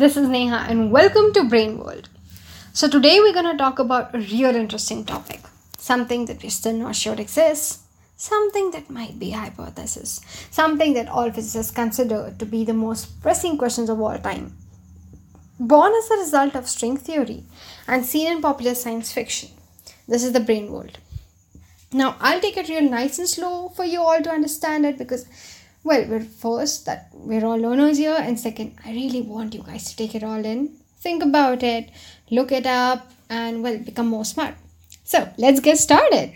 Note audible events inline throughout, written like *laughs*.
this is Neha, and welcome to Brane World. So, today we're going to talk about a real interesting topic something that we're still not sure exists, something that might be hypothesis, something that all physicists consider to be the most pressing questions of all time. Born as a result of string theory and seen in popular science fiction, this is the Brane World. Now, I'll take it real nice and slow for you all to understand it because well, we're first that we're all learners here, and second, I really want you guys to take it all in, think about it, look it up, and well, become more smart. So let's get started.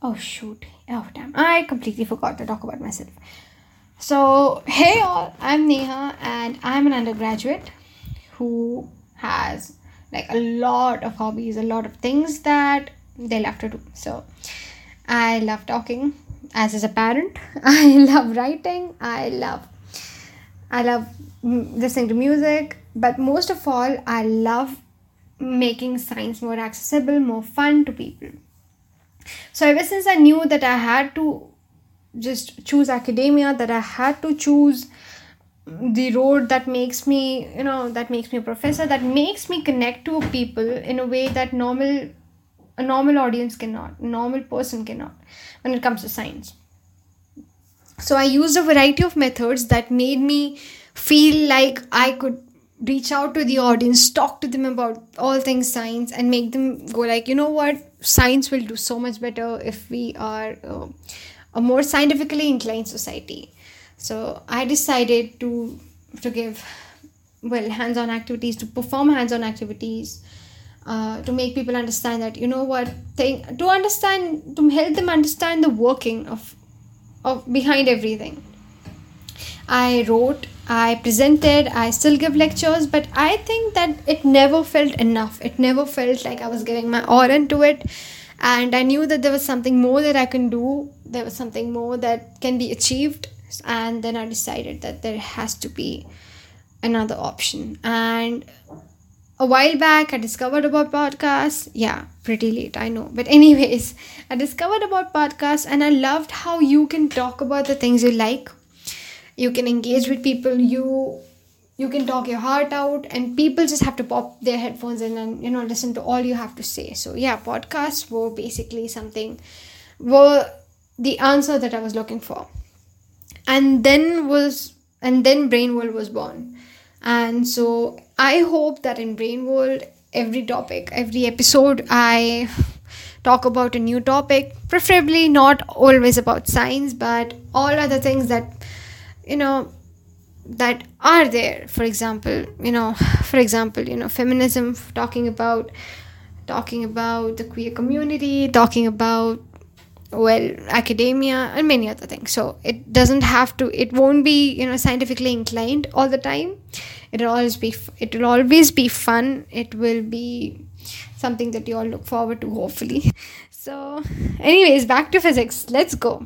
Oh shoot! Oh damn! I completely forgot to talk about myself. So hey all, I'm Neha, and I'm an undergraduate who has like a lot of hobbies, a lot of things that they love to do. So I love talking as as a parent *laughs* i love writing i love i love listening to music but most of all i love making science more accessible more fun to people. So ever since i knew that i had to just choose academia that i had to choose the road that makes me you know that makes me a professor that makes me connect to people in a way that normal a normal audience cannot a normal person cannot when it comes to science. So i used a variety of methods that made me feel like i could reach out to the audience talk to them about all things science and make them go like you know what? Science will do so much better if we are uh, a more scientifically inclined society. So i decided to to give well hands-on activities to perform hands-on activities uh, to make people understand that you know what thing to understand to help them understand the working of of behind everything. I wrote i presented i still give lectures but i think that it never felt enough. It never felt like i was giving my all into it. And i knew that there was something more that i can do. There was something more that can be achieved. And then i decided that there has to be another option. And a while back i discovered about podcasts. Yeah pretty late i know. But anyways i discovered about podcasts and i loved how you can talk about the things you like. You can engage with people you you can talk your heart out and people just have to pop their headphones in and you know listen to all you have to say. So yeah podcasts were basically something were the answer that i was looking for. And then was and then brane world was born and so I hope that in Brane World, every topic, every episode, I talk about a new topic, preferably not always about science, but all other things that, you know, that are there. For example, you know, for example, you know, feminism, talking about talking about the queer community, talking about well academia and many other things. So it doesn't have to it won't be you know scientifically inclined all the time. It'll always be it will always be fun. It will be something that you all look forward to hopefully. *laughs* So anyways back to physics. Let's go.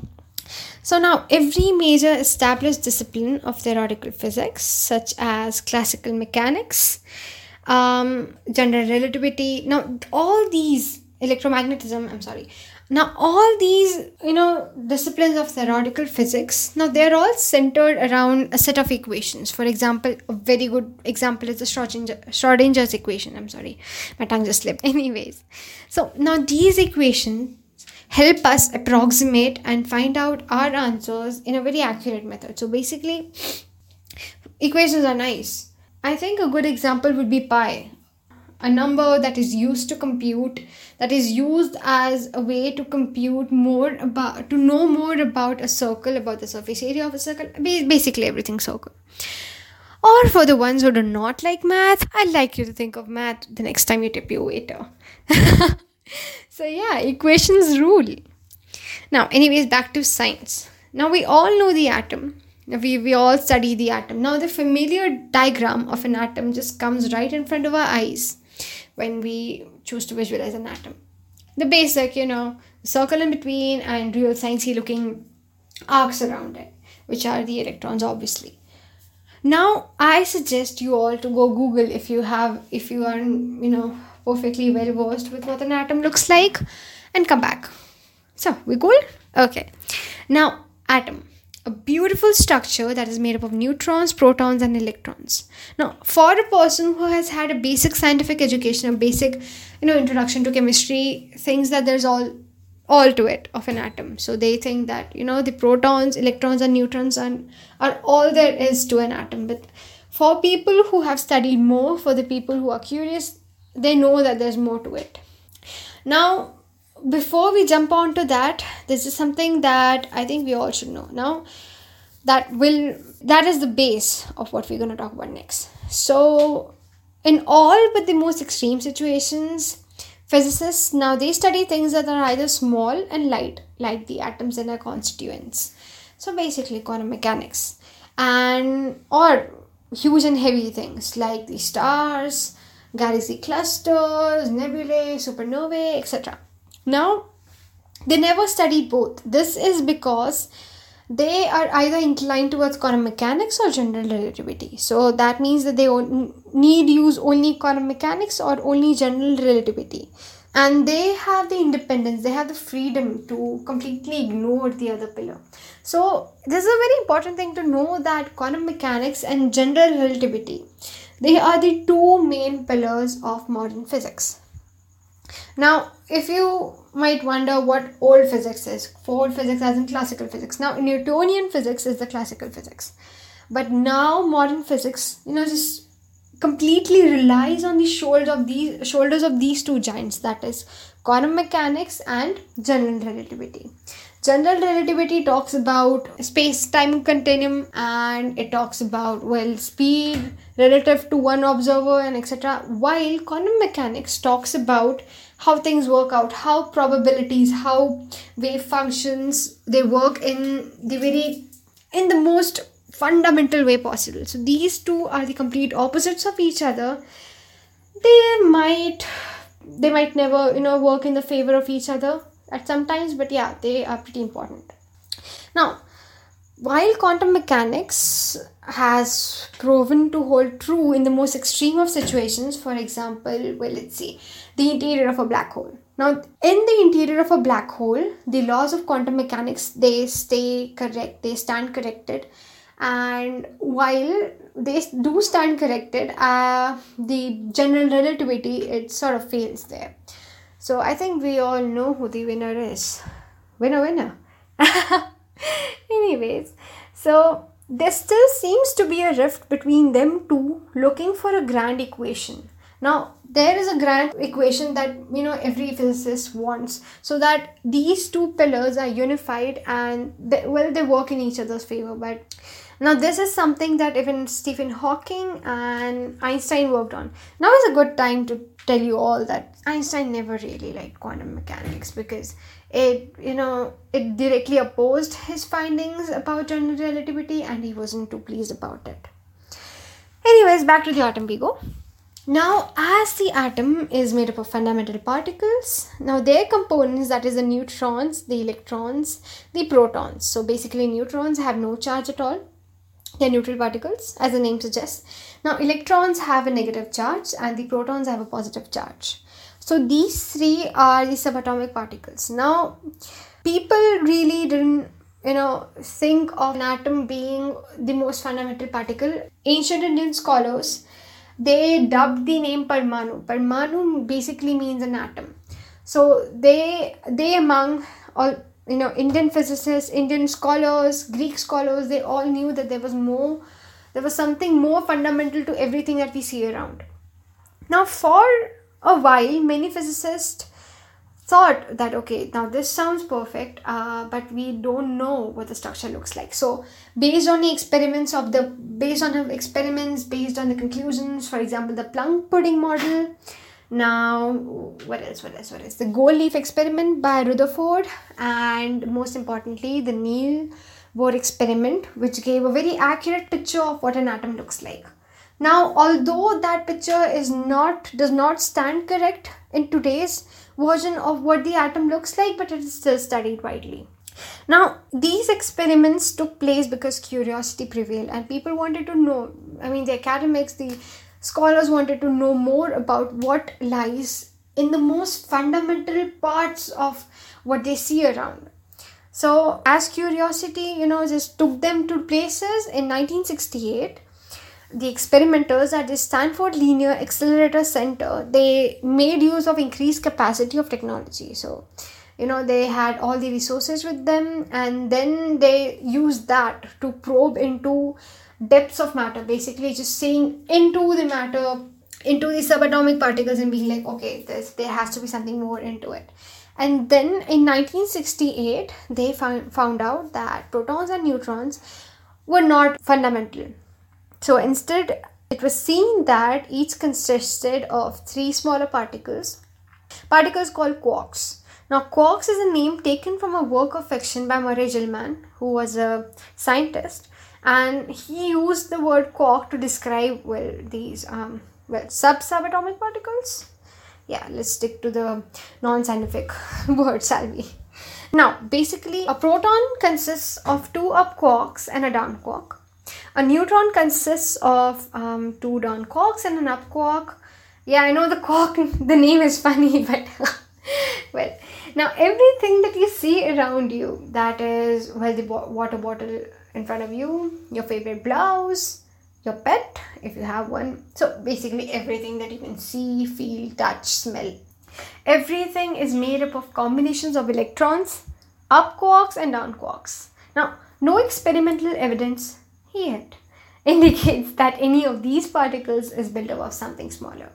So now every major established discipline of theoretical physics such as classical mechanics um, general relativity now all these electromagnetism i'm sorry now, all these, you know, disciplines of theoretical physics, now they're all centered around a set of equations. For example, a very good example is the Schrodinger, Schrodinger's equation. I'm sorry, my tongue just slipped. *laughs* Anyways, so now these equations help us approximate and find out our answers in a very accurate method. So basically, equations are nice. I think a good example would be pi a number that is used to compute that is used as a way to compute more about to know more about a circle about the surface area of a circle basically everything circle. Or for the ones who do not like math i'd like you to think of math the next time you tip your waiter. *laughs* So yeah equations rule. Now anyways back to science. Now we all know the atom. We, we all study the atom. Now the familiar diagram of an atom just comes right in front of our eyes when we choose to visualize an atom. The basic, you know, circle in between and real sciencey looking arcs around it, which are the electrons, obviously. Now, I suggest you all to go Google if you have, if you are, you know, perfectly well versed with what an atom looks like, and come back. So, we cool? Okay. Now, atom. A beautiful structure that is made up of neutrons, protons, and electrons. Now, for a person who has had a basic scientific education, a basic, you know, introduction to chemistry, thinks that there's all all to it of an atom. So they think that you know the protons, electrons, and neutrons are, are all there is to an atom. But for people who have studied more, for the people who are curious, they know that there's more to it. Now, before we jump on to that, this is something that I think we all should know. Now, that will that is the base of what we're going to talk about next. So, in all but the most extreme situations, physicists now they study things that are either small and light, like the atoms and their constituents. So basically, quantum mechanics, and or huge and heavy things like the stars, galaxy clusters, nebulae, supernovae, etc. Now, they never study both. This is because they are either inclined towards quantum mechanics or general relativity. So that means that they need use only quantum mechanics or only general relativity. And they have the independence, they have the freedom to completely ignore the other pillar. So this is a very important thing to know that quantum mechanics and general relativity, they are the two main pillars of modern physics. Now, if you might wonder what old physics is, old physics as in classical physics. Now, Newtonian physics is the classical physics. But now modern physics, you know, just completely relies on the shoulders of these shoulders of these two giants, that is quantum mechanics and general relativity. General relativity talks about space time continuum and it talks about well speed relative to one observer and etc. While quantum mechanics talks about how things work out, how probabilities, how wave functions they work in the very in the most fundamental way possible. So these two are the complete opposites of each other. They might they might never, you know, work in the favor of each other at some times, but yeah, they are pretty important. Now, while quantum mechanics has proven to hold true in the most extreme of situations, for example, well, let's see, the interior of a black hole. Now, in the interior of a black hole, the laws of quantum mechanics they stay correct, they stand corrected, and while they do stand corrected, uh, the general relativity it sort of fails there. So I think we all know who the winner is. Winner, winner. *laughs* Anyways, so there still seems to be a rift between them two looking for a grand equation. Now, there is a grand equation that you know every physicist wants so that these two pillars are unified and they, well they work in each other's favor but now, this is something that even Stephen Hawking and Einstein worked on. Now is a good time to tell you all that Einstein never really liked quantum mechanics because it, you know, it directly opposed his findings about general relativity and he wasn't too pleased about it. Anyways, back to the atom we go. Now, as the atom is made up of fundamental particles, now their components, that is the neutrons, the electrons, the protons. So basically, neutrons have no charge at all they're neutral particles, as the name suggests. Now, electrons have a negative charge and the protons have a positive charge. So, these three are the subatomic particles. Now, people really didn't you know think of an atom being the most fundamental particle ancient indian scholars they dubbed the name parmanu parmanu basically means an atom so they they among all you know indian physicists indian scholars greek scholars they all knew that there was more there was something more fundamental to everything that we see around. Now for a while many physicists thought that okay now this sounds perfect uh, but we don't know what the structure looks like. So based on the experiments of the based on the experiments based on the conclusions for example the plum pudding model now, what else? What else? What else? The gold leaf experiment by Rutherford, and most importantly, the Neil Bohr experiment, which gave a very accurate picture of what an atom looks like. Now, although that picture is not does not stand correct in today's version of what the atom looks like, but it is still studied widely. Now, these experiments took place because curiosity prevailed and people wanted to know. I mean, the academics, the Scholars wanted to know more about what lies in the most fundamental parts of what they see around. So, as curiosity, you know, just took them to places in 1968 the experimenters at the Stanford Linear Accelerator Center they made use of increased capacity of technology. So, you know, they had all the resources with them, and then they used that to probe into depths of matter. Basically, just seeing into the matter, into the subatomic particles, and being like, okay, this, there has to be something more into it. And then in 1968, they found, found out that protons and neutrons were not fundamental so instead, it was seen that each consisted of three smaller particles, particles called quarks. Now, quarks is a name taken from a work of fiction by Murray Gell-Mann, who was a scientist, and he used the word quark to describe well these um, well sub subatomic particles. Yeah, let's stick to the non-scientific *laughs* word salvi. Now, basically, a proton consists of two up quarks and a down quark. A neutron consists of um, two down quarks and an up quark. Yeah, I know the quark, *laughs* the name is funny, *laughs* but well, now everything that you see around you, that is, well, the water bottle in front of you, your favorite blouse, your pet, if you have one. So basically, everything that you can see, feel, touch, smell. Everything is made up of combinations of electrons, up quarks, and down quarks. Now, no experimental evidence yet *laughs* indicates that any of these particles is built up of something smaller.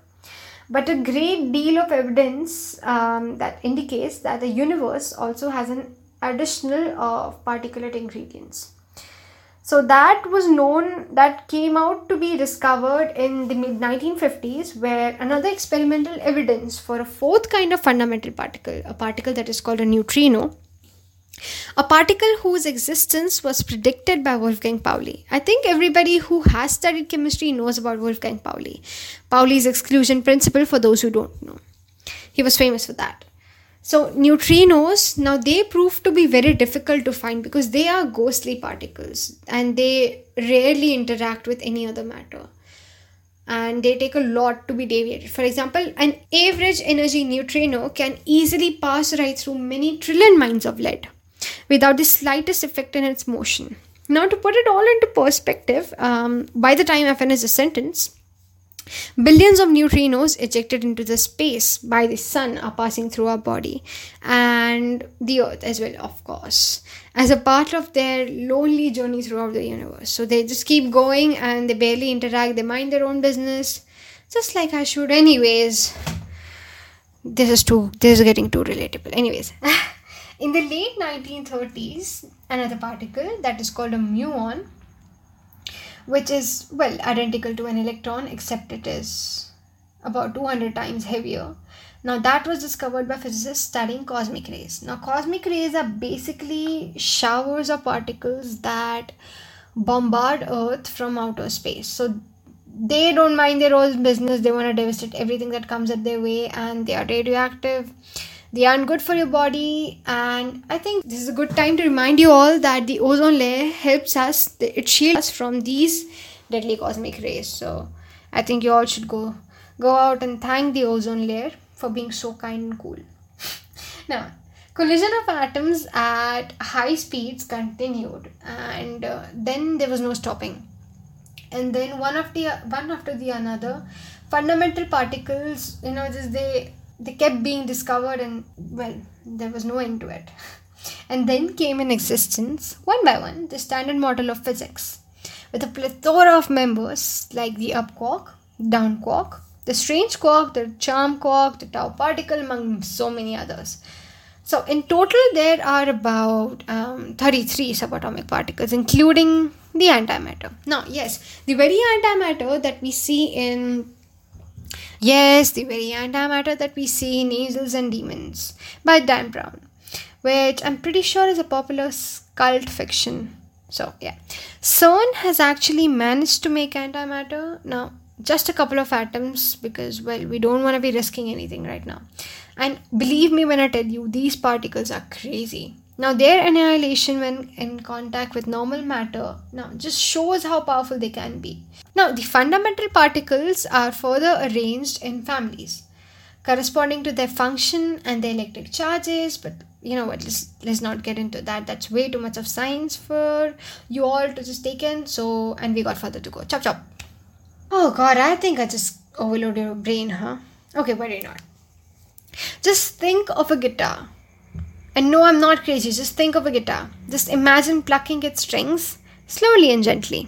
But a great deal of evidence um, that indicates that the universe also has an additional of particulate ingredients. So that was known, that came out to be discovered in the mid 1950s, where another experimental evidence for a fourth kind of fundamental particle, a particle that is called a neutrino, a particle whose existence was predicted by Wolfgang Pauli. I think everybody who has studied chemistry knows about Wolfgang Pauli. Pauli's exclusion principle, for those who don't know. He was famous for that. So, neutrinos, now they prove to be very difficult to find because they are ghostly particles and they rarely interact with any other matter. And they take a lot to be deviated. For example, an average energy neutrino can easily pass right through many trillion mines of lead without the slightest effect in its motion. Now, to put it all into perspective, um, by the time I finish the sentence, billions of neutrinos ejected into the space by the sun are passing through our body and the earth as well, of course, as a part of their lonely journey throughout the universe. So they just keep going and they barely interact, they mind their own business, just like I should, anyways. This is too, this is getting too relatable. Anyways. *laughs* In the late 1930s, another particle that is called a muon, which is, well, identical to an electron except it is about 200 times heavier. Now, that was discovered by physicists studying cosmic rays. Now, cosmic rays are basically showers of particles that bombard Earth from outer space. So, they don't mind their own business, they want to devastate everything that comes at their way, and they are radioactive they aren't good for your body and i think this is a good time to remind you all that the ozone layer helps us it shields us from these deadly cosmic rays. So i think you all should go go out and thank the ozone layer for being so kind and cool. *laughs* Now collision of atoms at high speeds continued and uh, then there was no stopping. And then one after the one after the another fundamental particles you know just they they kept being discovered and well there was no end to it. And then came in existence one by one the standard model of physics. With a plethora of members like the up quark down quark the strange quark the charm quark the tau particle among so many others. So in total there are about um, 33 subatomic particles including the antimatter. Now yes the very antimatter that we see in Yes, the very antimatter that we see in Angels and Demons by Dan Brown, which I'm pretty sure is a popular cult fiction. So, yeah. CERN has actually managed to make antimatter. Now, just a couple of atoms because, well, we don't want to be risking anything right now. And believe me when I tell you, these particles are crazy. Now, their annihilation when in contact with normal matter now just shows how powerful they can be. Now, the fundamental particles are further arranged in families corresponding to their function and their electric charges, but you know what let's let's not get into that. That's way too much of science for you all to just take in so and we got further to go. Chop chop. Oh god i think i just overloaded your brain huh? Okay worry not just think of a guitar and no i'm not crazy just think of a guitar just imagine plucking its strings slowly and gently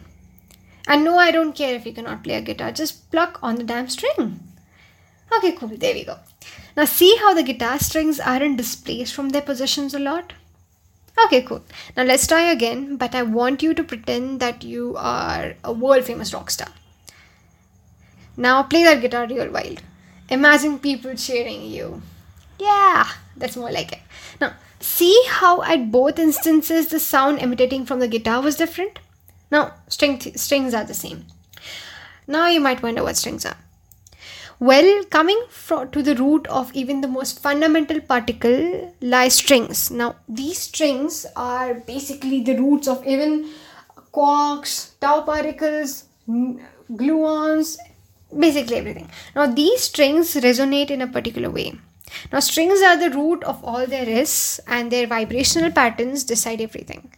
and no i don't care if you cannot play a guitar just pluck on the damn string okay cool there we go now see how the guitar strings aren't displaced from their positions a lot? Okay, cool. Now let's try again, but I want you to pretend that you are a world famous rock star. Now play that guitar real wild. Imagine people cheering you. Yeah, that's more like it. Now, see how at both instances the sound emanating from the guitar was different? Now, string th- strings are the same. Now you might wonder what strings are. Well, coming to the root of even the most fundamental particle lie strings. Now, these strings are basically the roots of even quarks, tau particles, gluons, basically everything. Now, these strings resonate in a particular way. Now, strings are the root of all there is, and their vibrational patterns decide everything.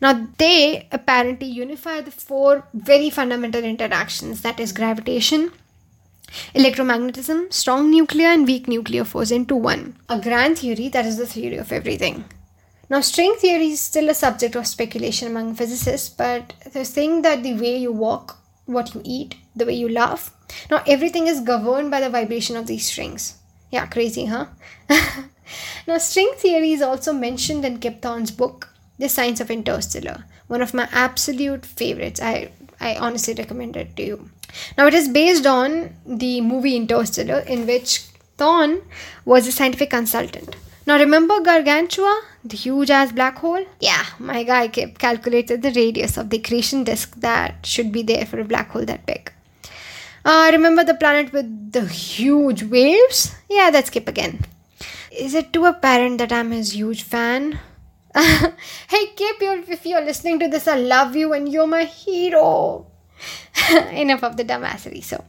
Now, they apparently unify the four very fundamental interactions that is, gravitation, electromagnetism, strong nuclear and weak nuclear force into one. A grand theory that is the theory of everything. Now, string theory is still a subject of speculation among physicists, but the thing that the way you walk, what you eat, the way you laugh, now everything is governed by the vibration of these strings. Yeah, crazy, huh? *laughs* now, string theory is also mentioned in Kip Thorne's book, The Science of Interstellar, one of my absolute favorites. I, I honestly recommend it to you. Now, it is based on the movie Interstellar, in which Thorne was a scientific consultant. Now, remember Gargantua, the huge ass black hole? Yeah, my guy kept calculated the radius of the accretion disk that should be there for a black hole that big. Uh, remember the planet with the huge waves? Yeah, that's Kip again. Is it too apparent that I'm his huge fan? *laughs* hey Kip, if you're listening to this, I love you and you're my hero. *laughs* enough of the dumbassery. So,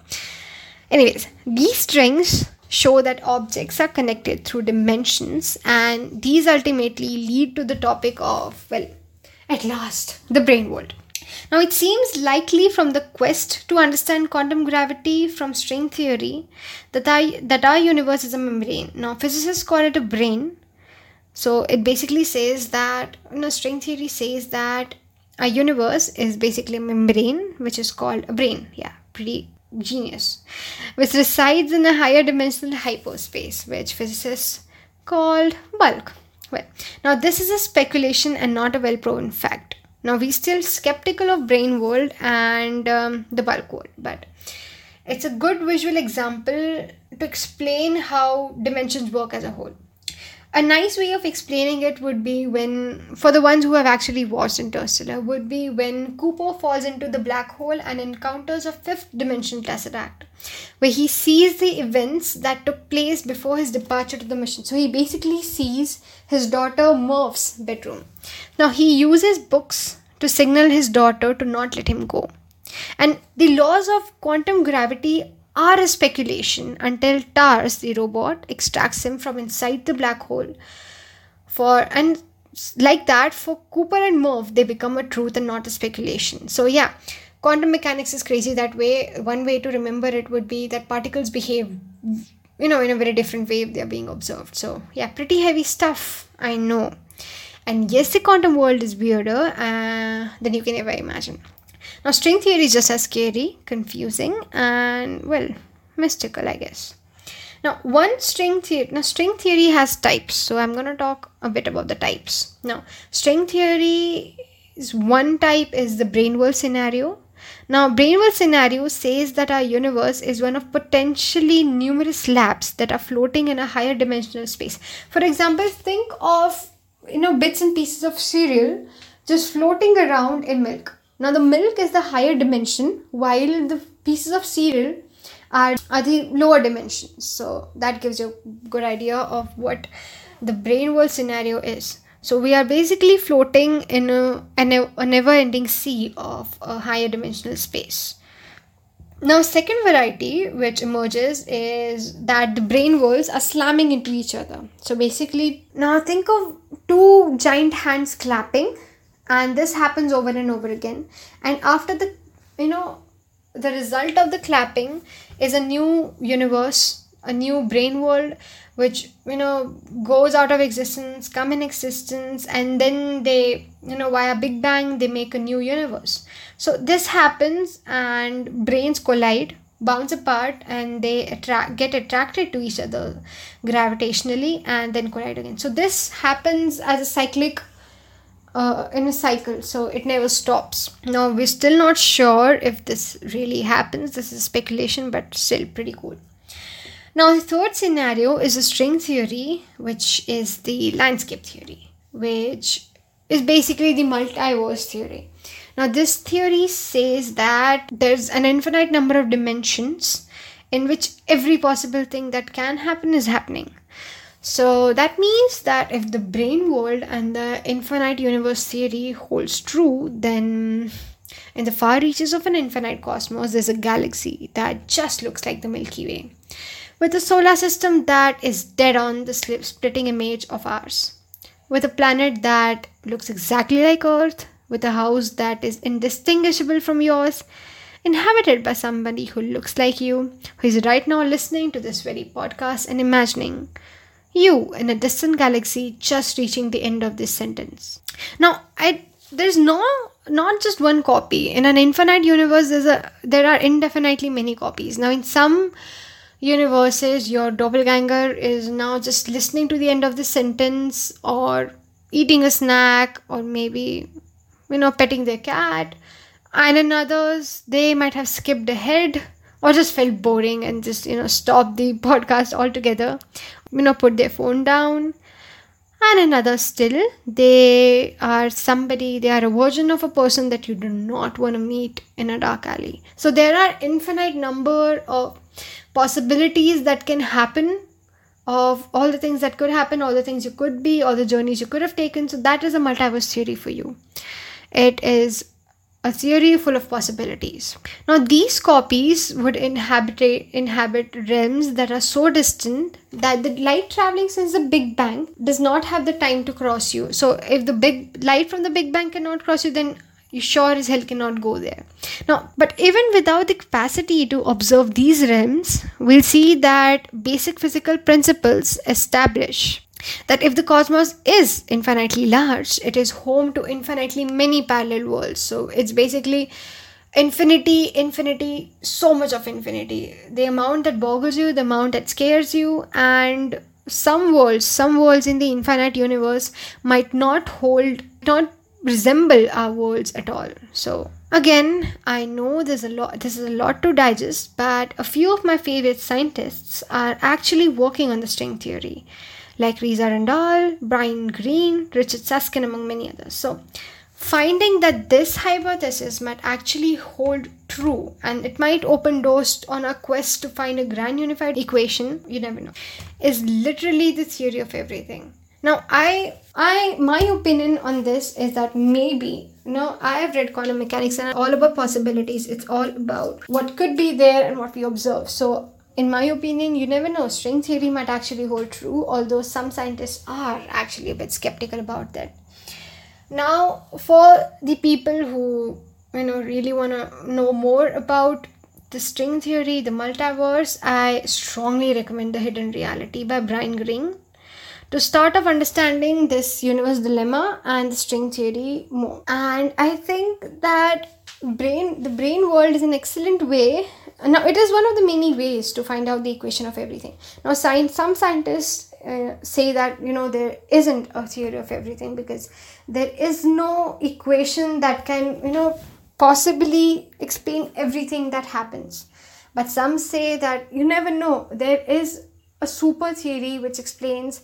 anyways, these strings show that objects are connected through dimensions, and these ultimately lead to the topic of, well, at last, the brane world. Now, it seems likely from the quest to understand quantum gravity from string theory that our, that our universe is a membrane. Now, physicists call it a brane. So, it basically says that, you know, string theory says that a universe is basically a membrane which is called a brane yeah pretty genius which resides in a higher dimensional hyperspace which physicists called bulk well now this is a speculation and not a well proven fact now we're still skeptical of brane world and um, the bulk world but it's a good visual example to explain how dimensions work as a whole a nice way of explaining it would be when for the ones who have actually watched interstellar would be when cooper falls into the black hole and encounters a fifth dimension tesseract where he sees the events that took place before his departure to the mission. So he basically sees his daughter murph's bedroom. Now he uses books to signal his daughter to not let him go. And the laws of quantum gravity are a speculation until TARS, the robot, extracts him from inside the black hole. For and like that, for Cooper and Murph, they become a truth and not a speculation. So yeah, quantum mechanics is crazy that way. One way to remember it would be that particles behave, you know, in a very different way if they are being observed. So yeah, pretty heavy stuff. I know. And yes, the quantum world is weirder uh, than you can ever imagine. Now, string theory is just as scary, confusing, and well, mystical, I guess. Now, one string theory. Now, string theory has types, so I'm gonna talk a bit about the types. Now, string theory is one type is the brane world scenario. Now, brane world scenario says that our universe is one of potentially numerous labs that are floating in a higher dimensional space. For example, think of you know bits and pieces of cereal just floating around in milk now the milk is the higher dimension while the pieces of cereal are, are the lower dimensions. So that gives you a good idea of what the brane world scenario is. So we are basically floating in a, a never ending sea of a higher dimensional space. Now, second variety which emerges is that the brane worlds are slamming into each other. So basically, now think of two giant hands clapping, and this happens over and over again. And after the, you know, the result of the clapping is a new universe, a new brane world, which you know goes out of existence, come in existence, and then they, you know, via Big Bang, they make a new universe. So this happens, and branes collide, bounce apart, and they attract get attracted to each other gravitationally, and then collide again. So this happens as a cyclic uh, in a cycle so it never stops. Now we're still not sure if this really happens. This is speculation but still pretty cool. Now the third scenario is a string theory which is the landscape theory which is basically the multiverse theory. Now this theory says that there's an infinite number of dimensions in which every possible thing that can happen is happening so that means that if the brane world and the infinite universe theory holds true, then in the far reaches of an infinite cosmos, there's a galaxy that just looks like the Milky Way, with a solar system that is dead on the splitting image of ours, with a planet that looks exactly like Earth, with a house that is indistinguishable from yours, inhabited by somebody who looks like you, who is right now listening to this very podcast and imagining you in a distant galaxy just reaching the end of this sentence. Now, I there's no not just one copy. In an infinite universe, there's a there are indefinitely many copies. Now, in some universes, your doppelganger is now just listening to the end of the sentence or eating a snack or maybe you know petting their cat. And in others, they might have skipped ahead or just felt boring and just you know stopped the *laughs* podcast altogether you know put their phone down. And another still they are somebody they are a version of a person that you do not want to meet in a dark alley. So there are infinite number of possibilities that can happen of all the things that could happen all the things you could be all the journeys you could have taken. So that is a multiverse theory for you. It is a theory full of possibilities. Now, these copies would inhabit, inhabit realms that are so distant that the light traveling since the Big Bang does not have the time to cross you. So, if the big light from the Big Bang cannot cross you, then you sure as hell cannot go there. Now, but even without the capacity to observe these realms, we'll see that basic physical principles establish that if the cosmos is infinitely large, it is home to infinitely many parallel worlds. So it's basically infinity, infinity, so much of infinity. The amount that boggles you, the amount that scares you, and some worlds, some worlds in the infinite universe might not hold, not resemble our worlds at all. So again, I know there's a lot this is a lot to digest, but a few of my favorite scientists are actually working on the string theory like Lisa Randall, Brian Greene, Richard Susskind, among many others. So, finding that this hypothesis might actually hold true and it might open doors on a quest to find a grand unified equation, you never know, is literally the theory of everything. Now, I, I, my opinion on this is that maybe know, I have read quantum mechanics and all about possibilities. It's all about what could be there and what we observe. So in my opinion, you never know. String theory might actually hold true, although some scientists are actually a bit skeptical about that. Now, for the people who you know really want to know more about the string theory, the multiverse, I strongly recommend The Hidden Reality by Brian Greene to start off understanding this universe dilemma and the string theory more. And I think that brane the brane world is an excellent way. Now it is one of the many ways to find out the equation of everything. Now science some scientists uh, say that you know there isn't a theory of everything because there is no equation that can you know possibly explain everything that happens. But some say that you never know. There is a super theory which explains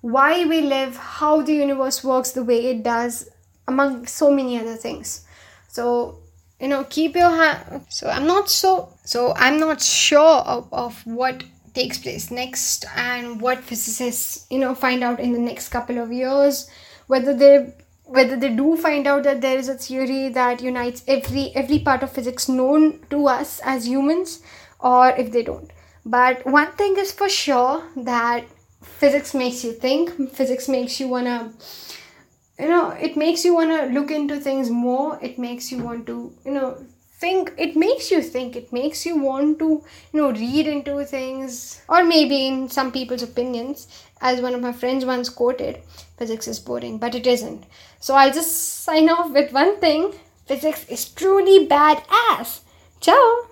why we live how the universe works the way it does among so many other things. So you know keep your hand so i'm not so so i'm not sure of, of what takes place next and what physicists you know find out in the next couple of years. Whether they whether they do find out that there is a theory that unites every every part of physics known to us as humans or if they don't. But one thing is for sure that physics makes you think physics makes you want to you know it makes you want to look into things more. It makes you want to you know think. It makes you think. It makes you want to you know read into things. Or maybe in some people's opinions as one of my friends once quoted physics is boring but it isn't. So i'll just sign off with one thing. Physics is truly badass ciao